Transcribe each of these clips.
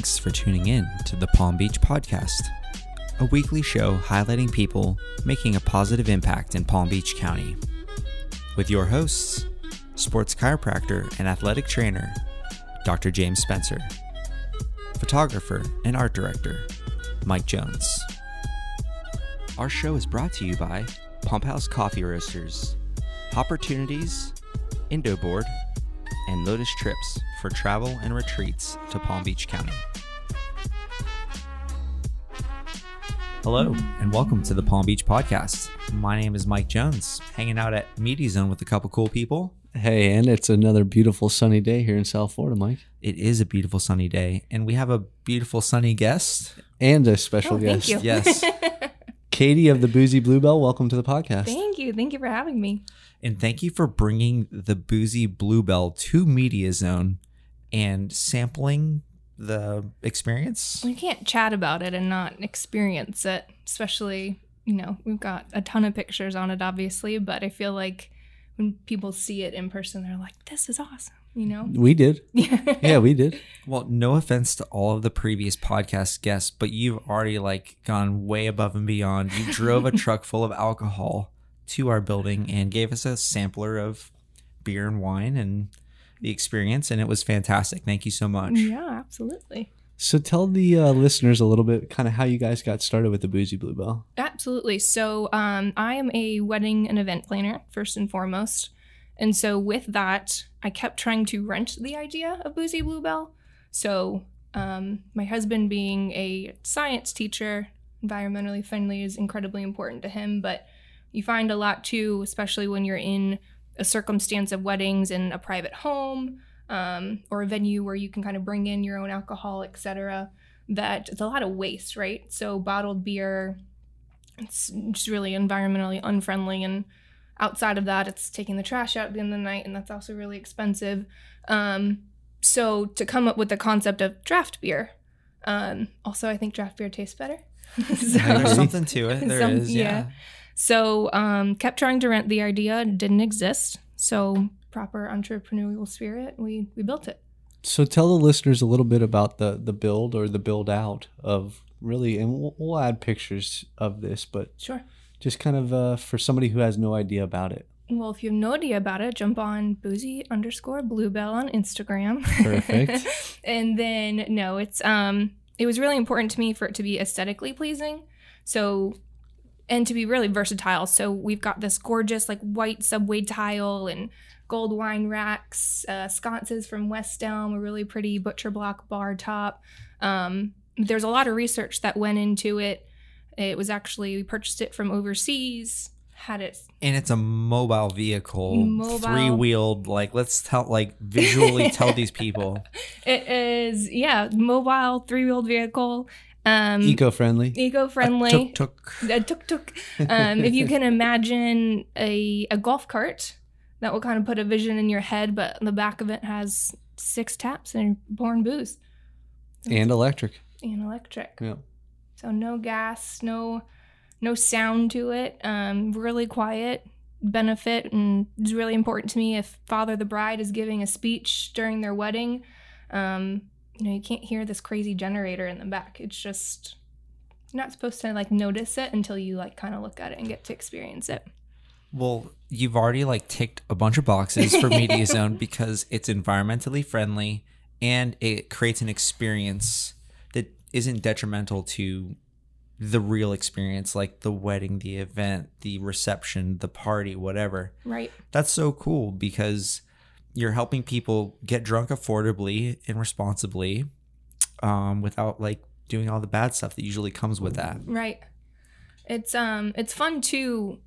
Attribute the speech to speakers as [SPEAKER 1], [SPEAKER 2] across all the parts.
[SPEAKER 1] Thanks for tuning in to the Palm Beach Podcast, a weekly show highlighting people making a positive impact in Palm Beach County. With your hosts, sports chiropractor and athletic trainer, Dr. James Spencer, photographer and art director, Mike Jones. Our show is brought to you by Pump House Coffee Roasters, Hopportunities, Indoboard, and Lotus Trips for travel and retreats to Palm Beach County. Hello, and welcome to the Palm Beach Podcast. My name is Mike Jones, hanging out at Media Zone with a couple cool people.
[SPEAKER 2] Hey, and it's another beautiful sunny day here in South Florida, Mike.
[SPEAKER 1] It is a beautiful sunny day, and we have a beautiful sunny guest.
[SPEAKER 2] And a special
[SPEAKER 3] Oh, thank
[SPEAKER 2] guest,
[SPEAKER 3] you.
[SPEAKER 1] Yes.
[SPEAKER 2] Katie of the Boozie Bluebell. Welcome to the podcast.
[SPEAKER 3] Thank you. Thank you for having me.
[SPEAKER 1] And thank you for bringing the boozie bluebell to Media Zone and sampling the experience.
[SPEAKER 3] We can't chat about it and not experience it, especially, you know, we've got a ton of pictures on it, obviously, but I feel like when people see it in person, they're like, this is awesome, you know?
[SPEAKER 2] We did. Yeah, we did.
[SPEAKER 1] Well, no offense to all of the previous podcast guests, but you've already like gone way above and beyond. You drove a truck full of alcohol to our building and gave us a sampler of beer and wine and the experience, and it was fantastic. Thank you so much.
[SPEAKER 3] Yeah, absolutely.
[SPEAKER 2] So tell the uh, listeners a little bit kind of how you guys got started with the Boozie Bluebell.
[SPEAKER 3] Absolutely. So, um, I am a wedding and event planner, first and foremost. And so, with that, I kept trying to rent the idea of Boozie Bluebell. So, um, my husband, being a science teacher, environmentally friendly is incredibly important to him. But you find a lot too, especially when you're in a circumstance of weddings in a private home um, or a venue where you can kind of bring in your own alcohol, etc. That it's a lot of waste, right? So, bottled beer, it's just really environmentally unfriendly and outside of that it's taking the trash out at the end of the night and that's also really expensive um, so to come up with the concept of draft beer um, also i think draft beer tastes better so,
[SPEAKER 1] There's something to it. There is,
[SPEAKER 3] Some-
[SPEAKER 1] yeah.
[SPEAKER 3] yeah. so um, kept trying to rent the idea didn't exist so proper entrepreneurial spirit we we built it
[SPEAKER 2] So tell the listeners a little bit about the the build or the build out of really, and we'll, we'll add pictures of this, but
[SPEAKER 3] sure
[SPEAKER 2] just kind of uh, for somebody who has no idea about it.
[SPEAKER 3] well if you have no idea about it jump on boozie underscore bluebell on instagram
[SPEAKER 2] Perfect.
[SPEAKER 3] and then no, it's um it was really important to me for it to be aesthetically pleasing. So and to be really versatile. So we've got this gorgeous like white subway tile and gold wine racks, uh, sconces from West Elm, a really pretty butcher block bar top. Um, there's a lot of research that went into it. It was actually we purchased it from overseas, had it
[SPEAKER 1] and it's a mobile vehicle,
[SPEAKER 3] Mobile.
[SPEAKER 1] three wheeled. Like, let's tell, like, visually tell these people.
[SPEAKER 3] it is yeah, mobile three-wheeled vehicle. Um
[SPEAKER 2] Eco friendly.
[SPEAKER 3] eco-friendly.
[SPEAKER 1] Tuk tuk.
[SPEAKER 3] a tuk tuk. Um, if you can imagine a, a golf cart, that will kind of put a vision in your head, but the back of it has six taps and born booze
[SPEAKER 2] And electric.
[SPEAKER 3] and electric.
[SPEAKER 2] Yeah.
[SPEAKER 3] So no gas, no no sound to it. Um, really quiet. Benefit and it's really important to me if father the bride is giving a speech during their wedding. Um, you know, you can't hear this crazy generator in the back. It's just you're not supposed to like notice it until you like kind of look at it and get to experience it.
[SPEAKER 1] Well, you've already like ticked a bunch of boxes for Media Zone because it's environmentally friendly and it creates an experience isn't detrimental to the real experience, like the wedding, the event, the reception, the party, whatever.
[SPEAKER 3] Right.
[SPEAKER 1] That's so cool because you're helping people get drunk affordably and responsibly um, without like doing all the bad stuff that usually comes with that.
[SPEAKER 3] Right. It's um it's fun too.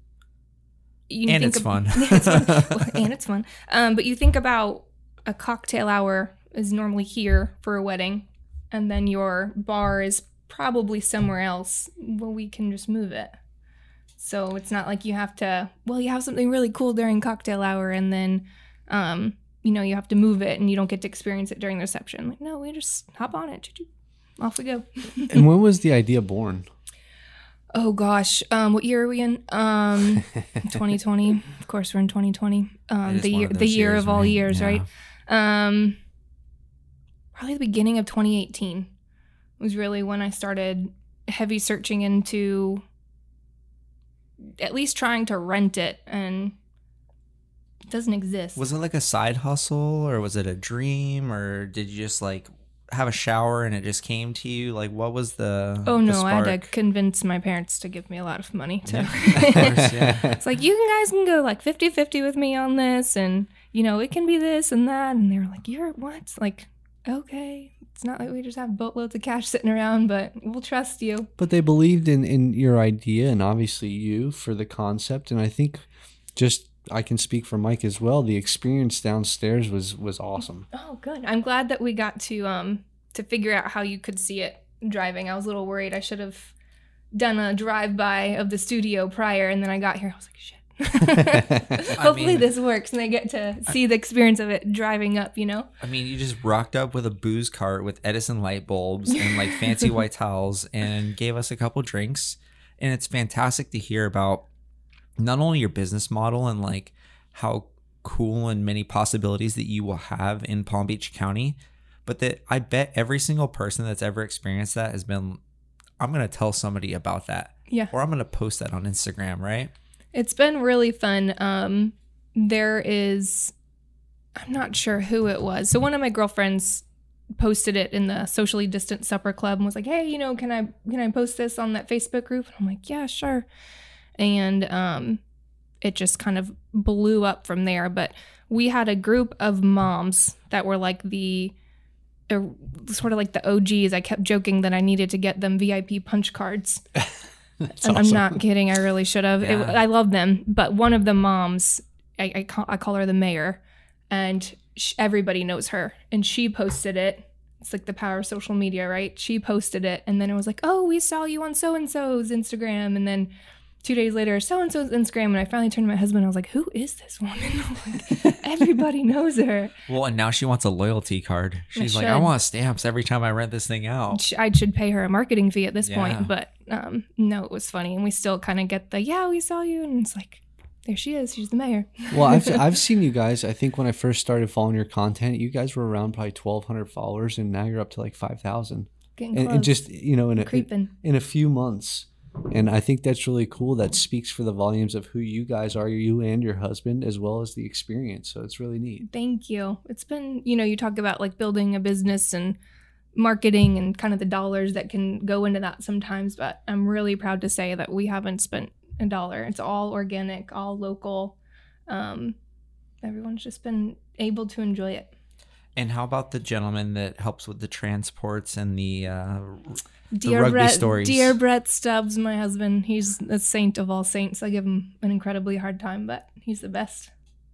[SPEAKER 3] You
[SPEAKER 1] And
[SPEAKER 3] think
[SPEAKER 1] it's fun.
[SPEAKER 3] it's fun. And it's fun. Um, but you think about a cocktail hour is normally here for a wedding, and then your bar is probably somewhere else. Well, we can just move it. So it's not like you have to. Well, you have something really cool during cocktail hour, and then, um, you know, you have to move it, and you don't get to experience it during the reception. Like, no, we just hop on it. Off we go.
[SPEAKER 2] and when was the idea born?
[SPEAKER 3] Oh gosh, um, what year are we in? Um, 2020. Of course, we're in 2020. Um, the year,
[SPEAKER 1] of
[SPEAKER 3] the year
[SPEAKER 1] years,
[SPEAKER 3] of all years,
[SPEAKER 1] Yeah.
[SPEAKER 3] right? Um, probably the beginning of 2018. was really when I started heavy searching into at least trying to rent it and it doesn't exist.
[SPEAKER 1] Was it like a side hustle or was it a dream or did you just like have a shower and it just came to you? Like what was the
[SPEAKER 3] Oh
[SPEAKER 1] the
[SPEAKER 3] no, I had to convince my parents to give me a lot of money to
[SPEAKER 1] Yeah, of course, yeah.
[SPEAKER 3] It's like you guys can go like 50-50 with me on this and you know, it can be this and that and they were like, You're what? Like, okay. It's not like we just have boatloads of cash sitting around, but we'll trust you.
[SPEAKER 2] But they believed in in your idea and obviously you for the concept. And I think just I can speak for Mike as well. The experience downstairs was was awesome.
[SPEAKER 3] Oh, good. I'm glad that we got to um to figure out how you could see it driving. I was a little worried. I should have done a drive by of the studio prior, and then I got here. I was like, shit. Hopefully
[SPEAKER 1] mean-
[SPEAKER 3] this works, and I get to see the experience of it driving up. You know.
[SPEAKER 1] I mean, you just rocked up with a booze cart with Edison light bulbs and like fancy white towels and gave us a couple drinks. And it's fantastic to hear about not only your business model and like how cool and many possibilities that you will have in Palm Beach County, but that I bet every single person that's ever experienced that has been, I'm going to tell somebody about that
[SPEAKER 3] Yeah.
[SPEAKER 1] or I'm going to post that on Instagram, right?
[SPEAKER 3] It's been really fun. Um, there is, I'm not sure who it was. So one of my girlfriends posted it in the socially distant supper club and was like, "Hey, you know, can I can I post this on that Facebook group?" And I'm like, "Yeah, sure." And um, it just kind of blew up from there. But we had a group of moms that were like the uh, sort of like the OGs. I kept joking that I needed to get them VIP punch cards.
[SPEAKER 2] That's
[SPEAKER 3] And I'm not kidding. I really should have. It-
[SPEAKER 1] Yeah.
[SPEAKER 3] I love them, but one of the moms, I, I, call, I call her the mayor, and sh- everybody knows her. And she posted it. It's like the power of social media, right? She posted it, and then it was like, "Oh, we saw you on so and so's Instagram," and then. Two days later, so and so's Instagram, and I finally turned to my husband. I was like, "Who is this woman?" like, everybody knows her.
[SPEAKER 1] Well, and now she wants a loyalty card. She's like, I want stamps every time I rent this thing out.
[SPEAKER 3] I should pay her a marketing fee at this
[SPEAKER 1] Yeah.
[SPEAKER 3] point, but um, no, it was funny, and we still kind of get the yeah, we saw you, and it's like, there she is, she's the mayor.
[SPEAKER 2] well, I've I've seen you guys. I think when I first started following your content, you guys were around probably twelve hundred followers, and now you're up to like five thousand.
[SPEAKER 3] Getting
[SPEAKER 2] And,
[SPEAKER 3] close,
[SPEAKER 2] and just you know, in a
[SPEAKER 3] creeping.
[SPEAKER 2] in a few months, and I think that's really cool. That speaks for the volumes of who you guys are, you and your husband, as well as the experience. So it's really neat.
[SPEAKER 3] Thank you. It's been, you know, you talk about like building a business and marketing and kind of the dollars that can go into that sometimes, but I'm really proud to say that we haven't spent a dollar. It's all organic, all local. Um, everyone's just been able to enjoy it.
[SPEAKER 1] And how about the gentleman that helps with the transports and the uh,
[SPEAKER 3] Dear
[SPEAKER 1] rugby
[SPEAKER 3] Brett,
[SPEAKER 1] stories.
[SPEAKER 3] dear Brett Stubbs, my husband, he's a saint of all saints. I give him an incredibly hard time, but he's the best.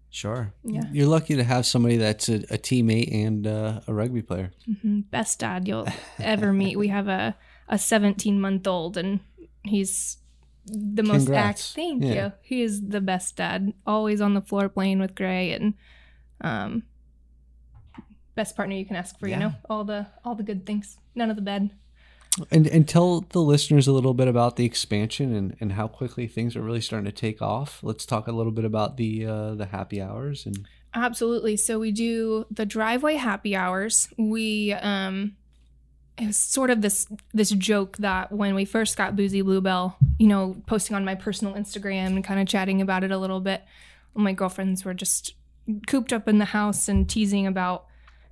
[SPEAKER 1] sure.
[SPEAKER 3] Yeah,
[SPEAKER 2] You're lucky to have somebody that's a, a teammate and uh, a rugby player.
[SPEAKER 3] hmm best dad you'll ever meet. We have a a 17 month old, and he's the most act.
[SPEAKER 2] Congrats.
[SPEAKER 3] Thank
[SPEAKER 2] Yeah.
[SPEAKER 3] you. He is the best dad. Always on the floor playing with Gray, and um, best partner you can ask for.
[SPEAKER 1] Yeah.
[SPEAKER 3] You know all the all the good things. None of the bad.
[SPEAKER 2] And and tell the listeners a little bit about the expansion and, and how quickly things are really starting to take off. Let's talk a little bit about the uh, the happy hours and
[SPEAKER 3] Absolutely. So we do the driveway happy hours. We um it was sort of this this joke that when we first got Boozie Bluebell, you know, posting on my personal Instagram and kind of chatting about it a little bit, my girlfriends were just cooped up in the house and teasing about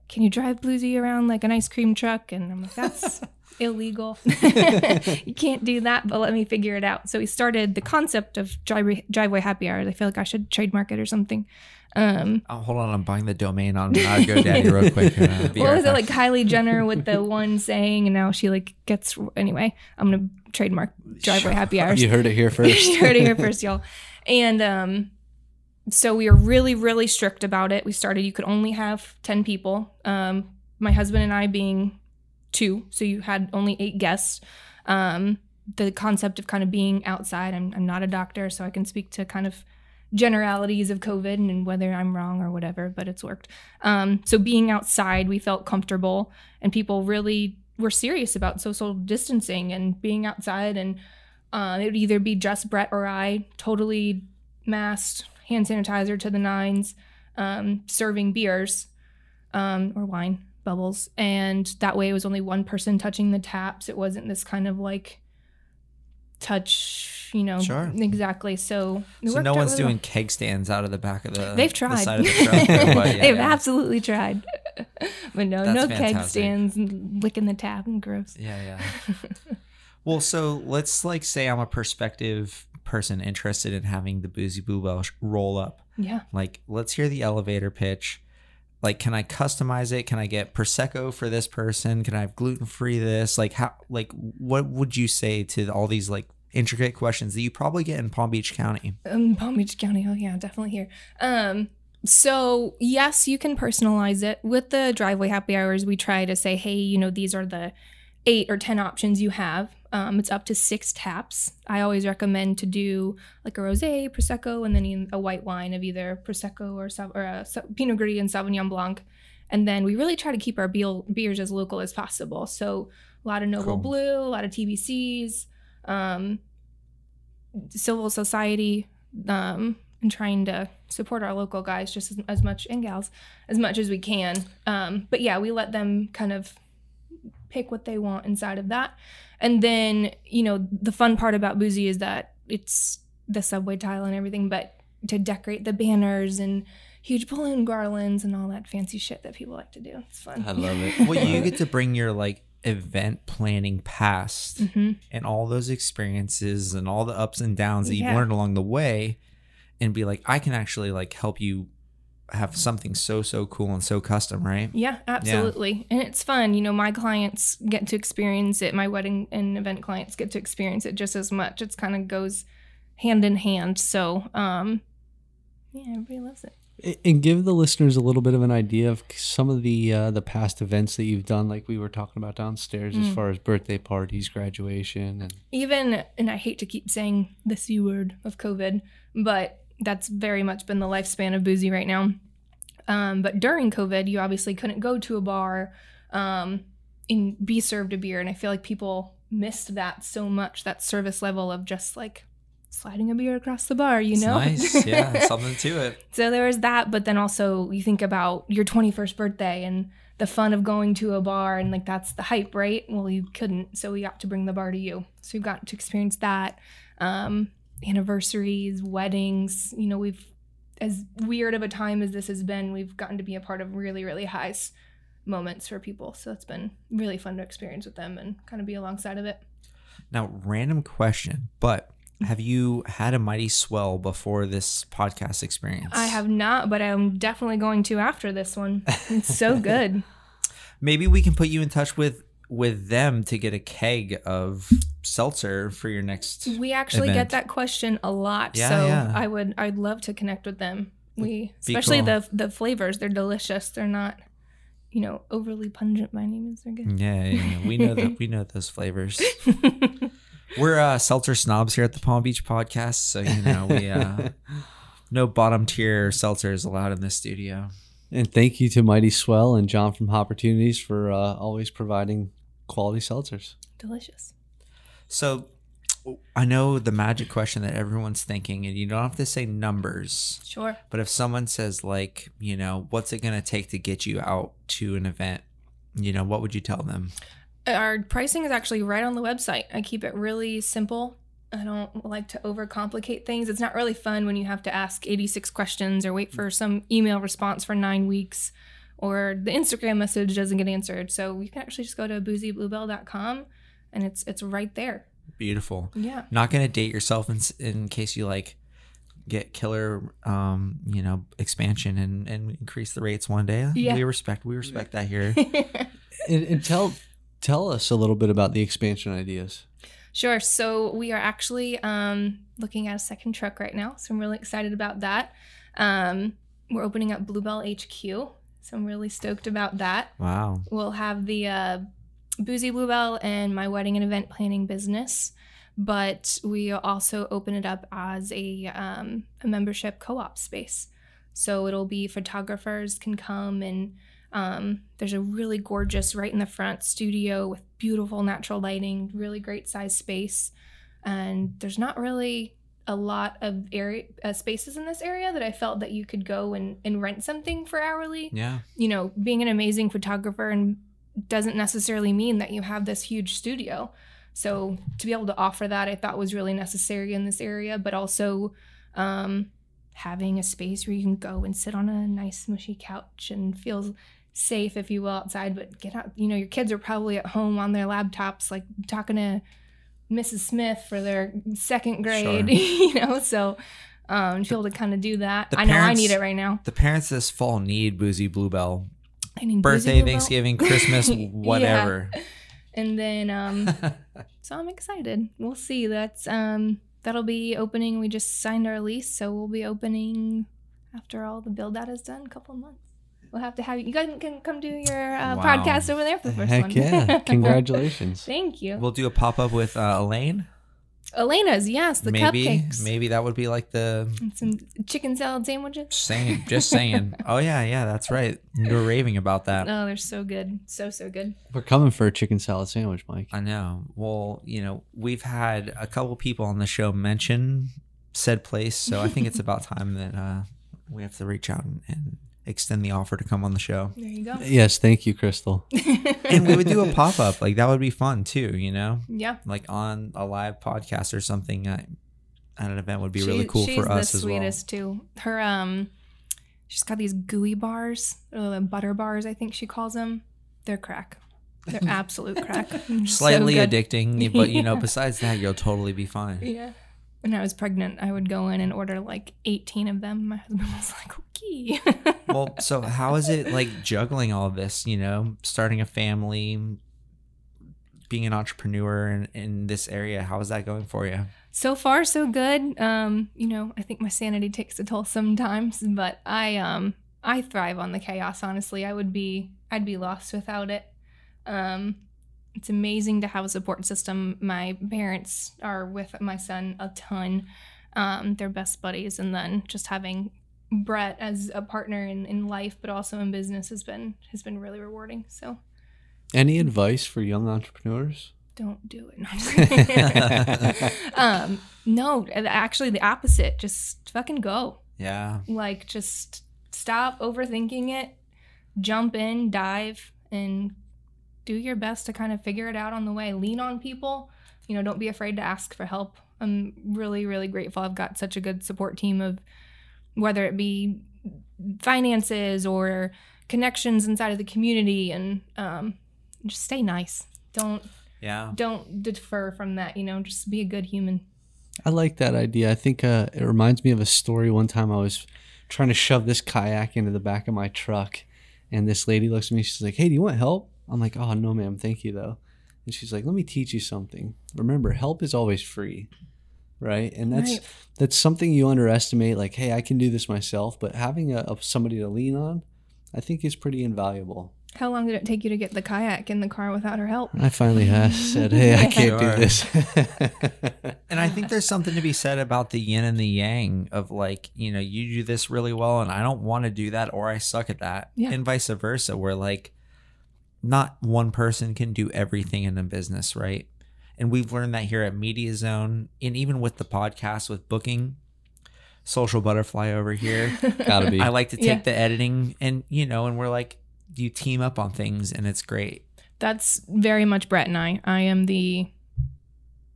[SPEAKER 3] can you drive Boozie around like an ice cream truck? And I'm like, that's illegal. you can't do that, but let me figure it out. So we started the concept of driveway, driveway happy hours. I feel like I should trademark it or something. Um,
[SPEAKER 1] Oh, hold on, I'm buying the domain on uh, GoDaddy real quick. Uh,
[SPEAKER 3] what
[SPEAKER 1] right
[SPEAKER 3] was it like Kylie Jenner with the one saying, and now she like gets anyway. I'm gonna trademark driveway happy hours.
[SPEAKER 2] you heard it here first.
[SPEAKER 3] you heard it here first, y'all. And um, so we were really, really strict about it. We started you could only have ten people. Um, my husband and I being two, so you had only eight guests. Um, the concept of kind of being outside. I'm I'm not a doctor, so I can speak to kind of generalities of COVID and whether I'm wrong or whatever, but it's worked. Um, so being outside, we felt comfortable, and people really were serious about social distancing and being outside. And uh, it would either be just Brett or I, totally masked, hand sanitizer to the nines, um, serving beers um, or wine. bubbles, and that way it was only one person touching the taps. It wasn't this kind of like touch, you know.
[SPEAKER 1] Sure.
[SPEAKER 3] Exactly. So,
[SPEAKER 1] So no one's
[SPEAKER 3] really
[SPEAKER 1] doing
[SPEAKER 3] well.
[SPEAKER 1] keg stands out of the back of the.
[SPEAKER 3] They've
[SPEAKER 1] the
[SPEAKER 3] tried.
[SPEAKER 1] side of the truck, yeah,
[SPEAKER 3] They've
[SPEAKER 1] yeah.
[SPEAKER 3] absolutely tried. but no,
[SPEAKER 1] That's
[SPEAKER 3] no keg stands and licking the tap and gross.
[SPEAKER 1] Yeah, yeah. well, so let's like say I'm a prospective person interested in having the Boozie Bluebell sh- roll up.
[SPEAKER 3] Yeah.
[SPEAKER 1] Like, let's hear the elevator pitch. Like, can I customize it? Can I get prosecco for this person? Can I have gluten free this? Like, how? Like, what would you say to all these like intricate questions that you probably get in Palm Beach County?
[SPEAKER 3] Um, Palm Beach County. Oh yeah, definitely here. Um, so yes, you can personalize it with the driveway happy hours. We try to say, hey, you know, these are the eight or ten options you have. Um, it's up to six taps. I always recommend to do like a rosé, prosecco, and then a white wine of either prosecco or or a Sa- Pinot Gris and Sauvignon Blanc. And then we really try to keep our beers as local as possible. So a lot of Noble
[SPEAKER 1] Cool.
[SPEAKER 3] Blue, a lot of TBCs, um, civil society, um, and trying to support our local guys just as, as much and gals as much as we can. Um, but yeah, we let them kind of pick what they want inside of that. And then, you know, the fun part about Boozie is that it's the subway tile and everything, but to decorate the banners and huge balloon garlands and all that fancy shit that people like to do. It's fun.
[SPEAKER 2] I love it.
[SPEAKER 1] Well, you get to bring your like event planning past
[SPEAKER 3] hmm
[SPEAKER 1] and all those experiences and all the ups and downs that you've learned along the way and be like i can actually like help you have something so so cool and so custom right
[SPEAKER 3] Yeah, absolutely. And it's fun. You know, my clients get to experience it. My wedding and event clients get to experience it just as much. It's kind of goes hand in hand. So, um, yeah, everybody loves it.
[SPEAKER 2] and give the listeners a little bit of an idea of some of the uh, the past events that you've done, like we were talking about downstairs, as
[SPEAKER 3] Mm.
[SPEAKER 2] far as birthday parties, graduation, and
[SPEAKER 3] Even, and I hate to keep saying the C word of COVID, but that's very much been the lifespan of Boozie right now. Um, but during COVID, you obviously couldn't go to a bar um, and be served a beer. And I feel like people missed that so much that service level of just like sliding a beer across the bar, you
[SPEAKER 1] It's
[SPEAKER 3] know?
[SPEAKER 1] nice yeah something to it
[SPEAKER 3] so there was that. But then also, you think about your 21st birthday and the fun of going to a bar and like that's the hype, right? Well, you couldn't. So we got to bring the bar to you. So you got to experience that. Um, anniversaries, weddings, you know, we've, as weird of a time as this has been, we've gotten to be a part of really, really high moments for people. So it's been really fun to experience with them and kind of be alongside of it.
[SPEAKER 1] now random question but have you had a mighty swell before this podcast experience
[SPEAKER 3] I have not, but I'm definitely going to after this one. It's so good.
[SPEAKER 1] maybe we can put you in touch with with them to get a keg of seltzer for your next
[SPEAKER 3] We actually
[SPEAKER 1] event.
[SPEAKER 3] get that question a lot,
[SPEAKER 1] Yeah,
[SPEAKER 3] so
[SPEAKER 1] yeah.
[SPEAKER 3] I would I'd love to connect with them. We
[SPEAKER 1] Be
[SPEAKER 3] especially
[SPEAKER 1] cool.
[SPEAKER 3] the the flavors, they're delicious. They're not, you know, overly pungent by any means. They're good.
[SPEAKER 1] Yeah, yeah, yeah. we know that. We know those flavors. We're uh, seltzer snobs here at the Palm Beach Podcast, so you know we uh, no bottom tier seltzers allowed in this studio.
[SPEAKER 2] and thank you to Mighty Swell and John from Hopportunities for uh, always providing quality seltzers.
[SPEAKER 3] Delicious.
[SPEAKER 1] So I know the magic question that everyone's thinking, and you don't have to say numbers,
[SPEAKER 3] Sure.
[SPEAKER 1] but if someone says like, you know, what's it gonna take to get you out to an event? You know, what would you tell them?
[SPEAKER 3] Our pricing is actually right on the website. I keep it really simple. I don't like to overcomplicate things. It's not really fun when you have to ask 86 questions or wait for mm. some email response for nine weeks or the Instagram message doesn't get answered. So you can actually just go to booziebluebell.com and it's it's right there.
[SPEAKER 1] Beautiful.
[SPEAKER 3] Yeah.
[SPEAKER 1] Not gonna date yourself in in case you like get killer, um, you know, expansion and and increase the rates one day.
[SPEAKER 3] Yeah.
[SPEAKER 1] We respect we respect that here.
[SPEAKER 2] And, and tell tell us a little bit about the expansion ideas.
[SPEAKER 3] Sure. So we are actually um, looking at a second truck right now. So I'm really excited about that. Um, we're opening up Bluebell HQ. So I'm really stoked about that.
[SPEAKER 1] Wow.
[SPEAKER 3] We'll have the uh, Boozie Bluebell and my wedding and event planning business. But we also open it up as a, um, a membership co op space. So it'll be photographers can come and um, there's a really gorgeous right in the front studio with beautiful natural lighting, really great size space. And there's not really a lot of area uh, spaces in this area that I felt that you could go and, and rent something for hourly.
[SPEAKER 1] Yeah.
[SPEAKER 3] You know, being an amazing photographer and doesn't necessarily mean that you have this huge studio. So to be able to offer that, I thought was really necessary in this area, but also um, having a space where you can go and sit on a nice mushy couch and feel safe, if you will, outside. But get out, you know, your kids are probably at home on their laptops, like talking to Mrs. Smith for their second grade,
[SPEAKER 1] Sure.
[SPEAKER 3] you know. So um, to be able to kind of do that,
[SPEAKER 1] The
[SPEAKER 3] I know I need it right now.
[SPEAKER 1] The parents this fall need Boozie Bluebell.
[SPEAKER 3] I need
[SPEAKER 1] Birthday. Thanksgiving, Christmas,
[SPEAKER 3] Yeah.
[SPEAKER 1] whatever.
[SPEAKER 3] and then um, so I'm excited. We'll see. That's um, that'll be opening. We just signed our lease, so we'll be opening after all the build out is done. A couple of months. We'll have to have you. You guys can come do your uh,
[SPEAKER 1] Wow.
[SPEAKER 3] podcast over there for the first
[SPEAKER 2] Heck
[SPEAKER 3] one.
[SPEAKER 2] yeah! Congratulations.
[SPEAKER 3] Thank you.
[SPEAKER 1] we'll do a pop up with uh, Elaine.
[SPEAKER 3] Elena's, yes, the
[SPEAKER 1] maybe,
[SPEAKER 3] cupcakes.
[SPEAKER 1] maybe that would be like the
[SPEAKER 3] And some chicken salad sandwiches.
[SPEAKER 1] saying, just saying. Oh yeah, yeah, that's right. You were raving about that.
[SPEAKER 3] Oh, they're so good. So, so good.
[SPEAKER 2] We're coming for a chicken salad sandwich, Mike.
[SPEAKER 1] I know. Well, you know, we've had a couple people on the show mention said place, so I think it's about time that uh, we have to reach out and, and extend the offer to come on the show.
[SPEAKER 3] There you go.
[SPEAKER 2] Yes, thank you, Crystal.
[SPEAKER 1] And we would do a pop up, like that would be fun too. You know,
[SPEAKER 3] yeah.
[SPEAKER 1] like on a live podcast or something at, at an event would be really cool for us
[SPEAKER 3] the
[SPEAKER 1] as well.
[SPEAKER 3] sweetest too. Her um, she's got these gooey bars, or the butter bars, I think she calls them. They're crack. They're absolute crack.
[SPEAKER 1] Slightly
[SPEAKER 3] good.
[SPEAKER 1] addicting, but you know, besides that, you'll totally be fine.
[SPEAKER 3] Yeah. When I was pregnant, I would go in and order like 18 of them. My husband was like, "Okay."
[SPEAKER 1] well, so how is it like juggling all this? You know, starting a family, being an entrepreneur in, in this area. How is that going for you?
[SPEAKER 3] so far so good um you know i think my sanity takes a toll sometimes but i um i thrive on the chaos honestly i would be i'd be lost without it um it's amazing to have a support system my parents are with my son a ton um they're best buddies and then just having brett as a partner in, in life but also in business has been has been really rewarding so
[SPEAKER 2] Any advice for young entrepreneurs?
[SPEAKER 3] don't do it. No, I'm just kidding. um, no, actually, the opposite. Just fucking go.
[SPEAKER 1] Yeah.
[SPEAKER 3] Like, just stop overthinking it. Jump in, dive, and do your best to kind of figure it out on the way. Lean on people. You know, don't be afraid to ask for help. I'm really, really grateful. I've got such a good support team of whether it be finances or connections inside of the community, and um, just stay nice. Don't
[SPEAKER 1] Yeah.
[SPEAKER 3] don't defer from that you know just be a good human
[SPEAKER 2] I like that idea. I think uh, it reminds me of a story. One time I was trying to shove this kayak into the back of my truck, and this lady looks at me. She's like, "Hey, do you want help?" I'm like, "Oh no, ma'am, thank you though." And she's like, "Let me teach you something. Remember, help is always free, right? And that's
[SPEAKER 3] Right.
[SPEAKER 2] that's something you underestimate. Like, hey, I can do this myself, but having a, a somebody to lean on, I think is pretty invaluable.
[SPEAKER 3] how long did it take you to get the kayak in the car without her help
[SPEAKER 2] I finally has said, "Hey, I can't do this."
[SPEAKER 1] And I think there's something to be said about the yin and the yang of like, you know, you do this really well and I don't want to do that or I suck at that.
[SPEAKER 3] Yeah.
[SPEAKER 1] And vice versa, where like not one person can do everything in a business, right? And we've learned that here at Media Zone and even with the podcast with booking, social butterfly over here.
[SPEAKER 2] Gotta be.
[SPEAKER 1] I like to take
[SPEAKER 3] Yeah.
[SPEAKER 1] the editing and you know, and we're like you team up on things and it's great.
[SPEAKER 3] that's very much brett and i i am the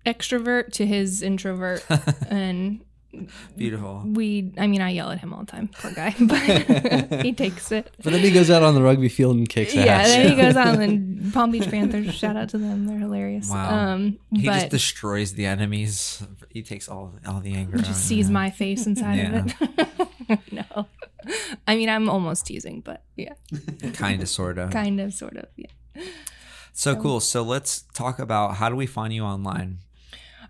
[SPEAKER 3] extrovert to his introvert and
[SPEAKER 1] Beautiful.
[SPEAKER 3] we i mean i yell at him all the time poor guy but he takes it
[SPEAKER 2] But then he goes out on the rugby field and kicks
[SPEAKER 3] yeah
[SPEAKER 2] ass.
[SPEAKER 3] then he goes on and palm beach panthers shout out to them they're hilarious
[SPEAKER 1] Wow.
[SPEAKER 3] um
[SPEAKER 1] He
[SPEAKER 3] but
[SPEAKER 1] just destroys the enemies. He takes all all the anger. out,
[SPEAKER 3] just sees
[SPEAKER 1] yeah.
[SPEAKER 3] my face inside of it no i mean i'm almost teasing but yeah
[SPEAKER 1] kind of sort of.
[SPEAKER 3] kind of sort of yeah
[SPEAKER 1] So cool. So let's talk about how do we find you online?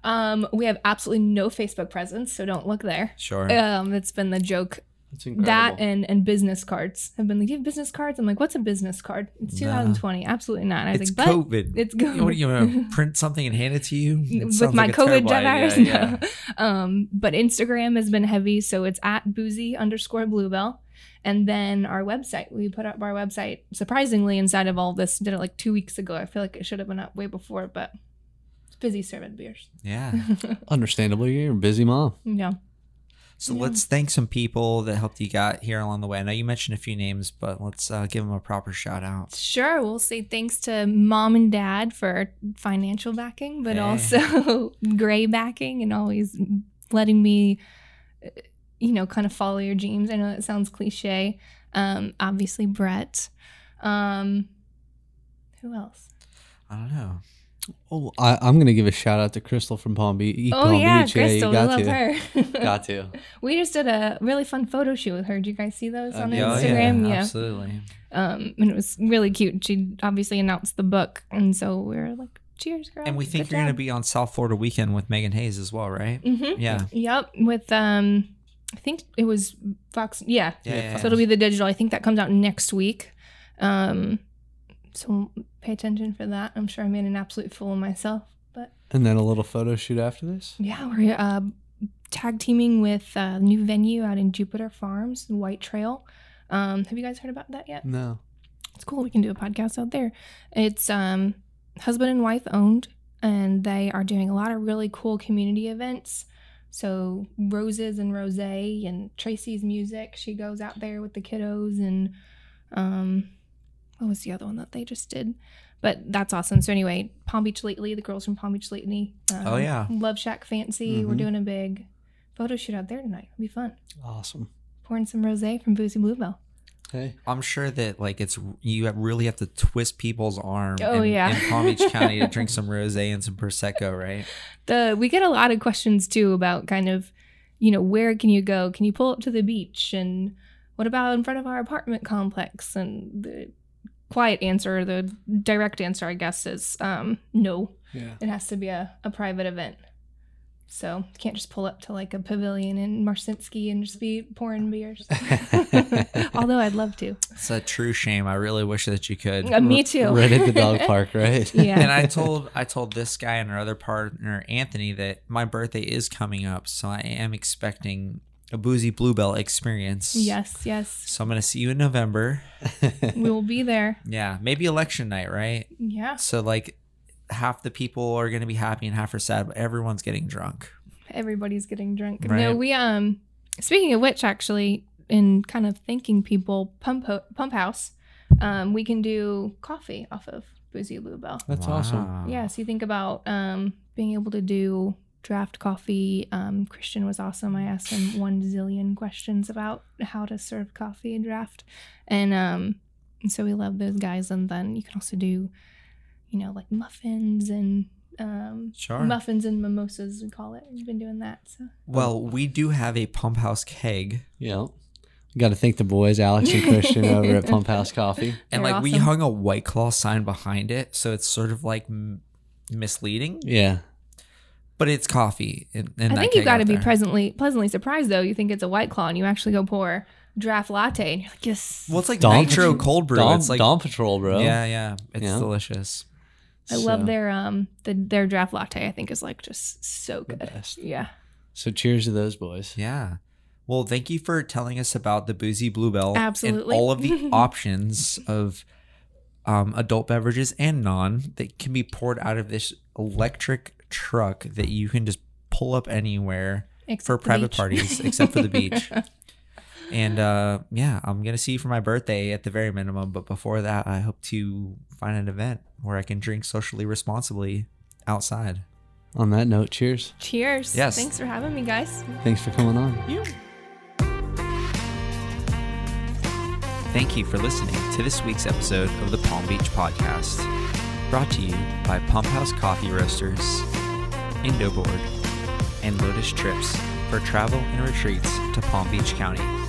[SPEAKER 3] Um, we have absolutely no Facebook presence, so don't look there.
[SPEAKER 1] Sure.
[SPEAKER 3] Um, it's been the joke.
[SPEAKER 2] That's incredible.
[SPEAKER 3] That and and business cards have been like, you have business cards? I'm like, what's a business card? It's
[SPEAKER 1] Nah.
[SPEAKER 3] 2020. Absolutely not. And I was
[SPEAKER 1] it's
[SPEAKER 3] like, but
[SPEAKER 1] COVID.
[SPEAKER 3] it's
[SPEAKER 1] You know, what,
[SPEAKER 3] COVID.
[SPEAKER 1] you want to print something and hand it to you It
[SPEAKER 3] with
[SPEAKER 1] sounds
[SPEAKER 3] my
[SPEAKER 1] like a
[SPEAKER 3] COVID
[SPEAKER 1] terrible idea,
[SPEAKER 3] virus.
[SPEAKER 1] Yeah.
[SPEAKER 3] No. Um, but Instagram has been heavy, so it's at boozie underscore bluebell. And then our website, we put up our website surprisingly inside of all this. Did it like two weeks ago. I feel like it should have been up way before, but busy serving beers.
[SPEAKER 1] Yeah.
[SPEAKER 2] Understandably, you're a busy mom.
[SPEAKER 3] Yeah.
[SPEAKER 1] So
[SPEAKER 3] Yeah.
[SPEAKER 1] let's thank some people that helped you got here along the way. I know you mentioned a few names, but let's uh, give them a proper shout out.
[SPEAKER 3] Sure, we'll say thanks to mom and dad for financial backing, but
[SPEAKER 1] Hey.
[SPEAKER 3] also gray backing and always letting me, uh, you know, kind of follow your dreams. I know that sounds cliche. Um, obviously, Brett. Um, who else?
[SPEAKER 1] I don't know.
[SPEAKER 2] Oh, I, I'm gonna give a shout out to Crystal from Palm Beach.
[SPEAKER 3] oh
[SPEAKER 2] Palm
[SPEAKER 3] yeah,
[SPEAKER 2] Beach.
[SPEAKER 3] Crystal.
[SPEAKER 2] yeah,
[SPEAKER 3] we
[SPEAKER 2] you got
[SPEAKER 3] love
[SPEAKER 2] to.
[SPEAKER 3] her.
[SPEAKER 2] Got to.
[SPEAKER 3] we just did a really fun photo shoot with her. Did you guys see those
[SPEAKER 2] Uh,
[SPEAKER 3] on
[SPEAKER 2] yeah,
[SPEAKER 3] Instagram? Yeah.
[SPEAKER 1] absolutely.
[SPEAKER 3] Um, and it was really cute. She obviously announced the book, and so we were like, "Cheers, girl!"
[SPEAKER 1] And we think you're going to be on South Florida weekend with Megan Hayes as well, right?
[SPEAKER 3] Mm-hmm.
[SPEAKER 1] Yeah.
[SPEAKER 3] Yep. With um, I think it was Fox. Yeah.
[SPEAKER 1] Yeah, yeah,
[SPEAKER 3] So it'll be the digital. I think that comes out next week. Um, so pay attention for that. I'm sure I made an absolute fool of myself, but
[SPEAKER 2] And then a little photo shoot after this.
[SPEAKER 3] yeah, we're uh, tag teaming with a new venue out in Jupiter Farms, White Trail. Um, have you guys heard about that yet?
[SPEAKER 2] No.
[SPEAKER 3] it's cool. We can do a podcast out there. It's um husband and wife owned, and they are doing a lot of really cool community events. So Roses and Rose and Tracy's music. She goes out there with the kiddos and um what was the other one that they just did? But that's awesome. So anyway, Palm Beach lately, the girls from Palm Beach lately. Um,
[SPEAKER 1] Oh, yeah.
[SPEAKER 3] Love Shack Fancy. We're
[SPEAKER 2] Mhm.
[SPEAKER 3] doing a big photo shoot out there tonight. It'll be fun.
[SPEAKER 2] Awesome.
[SPEAKER 3] Pouring some rosé from Boozie Bluebell.
[SPEAKER 2] Hey.
[SPEAKER 1] I'm sure that like it's you have- really have to twist people's arm.
[SPEAKER 3] Oh,
[SPEAKER 1] in,
[SPEAKER 3] yeah.
[SPEAKER 1] in Palm Beach County to drink some rosé and some prosecco, right?
[SPEAKER 3] the we get a lot of questions too about kind of you know where can you go can you pull up to the beach and what about in front of our apartment complex and the quiet answer the direct answer i guess is um no
[SPEAKER 2] Yeah.
[SPEAKER 3] it has to be a, a private event so you can't just pull up to like a pavilion in marcinski and just be pouring beers although i'd love to
[SPEAKER 1] It's a true shame. I really wish that you could.
[SPEAKER 3] Uh, me too
[SPEAKER 2] Right at the dog park, right?
[SPEAKER 3] yeah
[SPEAKER 1] and I told I told this guy and our other partner Anthony that my birthday is coming up, so I am expecting a boozie bluebell experience.
[SPEAKER 3] yes yes
[SPEAKER 1] So I'm gonna see you in November.
[SPEAKER 3] we will be there
[SPEAKER 1] Yeah, maybe election night, right?
[SPEAKER 3] yeah
[SPEAKER 1] So like half the people are gonna be happy and half are sad, but everyone's getting drunk.
[SPEAKER 3] everybody's getting drunk.
[SPEAKER 1] Right.
[SPEAKER 3] No, we um speaking of which actually in kind of thanking people pump Ho- pump house um we can do coffee off of Boozie Bluebell.
[SPEAKER 2] That's awesome.
[SPEAKER 1] Wow.
[SPEAKER 3] Yeah, so you think about um being able to do draft coffee. Um Christian was awesome. I asked him one zillion questions about how to serve coffee and draft. And um and so we love those guys and then you can also do you know like muffins and um
[SPEAKER 1] Sure.
[SPEAKER 3] muffins and mimosas we call it. We've been doing that. So
[SPEAKER 1] Well, we do have a pump house keg.
[SPEAKER 2] Yeah. Got to thank the boys, Alex and Christian, over at Pump House Coffee.
[SPEAKER 1] And
[SPEAKER 3] They're
[SPEAKER 1] like we hung a white claw sign behind it, so it's sort of like m- misleading,
[SPEAKER 2] Yeah.
[SPEAKER 1] But it's coffee. In, in
[SPEAKER 3] I think you
[SPEAKER 1] keg
[SPEAKER 3] got to be
[SPEAKER 1] there.
[SPEAKER 3] pleasantly pleasantly surprised though. You think it's a white claw and you actually go pour draft latte and you're like, yes.
[SPEAKER 1] Well, it's like
[SPEAKER 2] Dawn
[SPEAKER 1] nitro
[SPEAKER 2] Patrol-
[SPEAKER 1] cold brew.
[SPEAKER 2] Dawn,
[SPEAKER 1] it's like
[SPEAKER 2] Dawn Patrol, bro.
[SPEAKER 1] yeah, yeah, it's
[SPEAKER 2] Yeah.
[SPEAKER 1] delicious.
[SPEAKER 3] I love
[SPEAKER 2] So-
[SPEAKER 3] their um the, their draft latte. I think is like just so
[SPEAKER 2] The
[SPEAKER 3] good.
[SPEAKER 2] best.
[SPEAKER 3] Yeah.
[SPEAKER 2] So cheers to those boys.
[SPEAKER 1] Yeah. Well, thank you for telling us about the Boozie Bluebell
[SPEAKER 3] Absolutely.
[SPEAKER 1] and all of the options of um, adult beverages and non that can be poured out of this electric truck that you can just pull up anywhere
[SPEAKER 3] Except
[SPEAKER 1] for private
[SPEAKER 3] beach.
[SPEAKER 1] parties, except for the beach. And uh, yeah, I'm gonna see you for my birthday at the very minimum. But before that, I hope to find an event where I can drink socially responsibly outside.
[SPEAKER 2] On that note, cheers.
[SPEAKER 3] Cheers.
[SPEAKER 1] Yes.
[SPEAKER 3] Thanks for having me, guys.
[SPEAKER 2] Thanks for coming on.
[SPEAKER 1] Thank you for listening to this week's episode of the Palm Beach Podcast, brought to you by Pump House Coffee Roasters, Indoboard, and Lotus Trips for travel and retreats to Palm Beach County.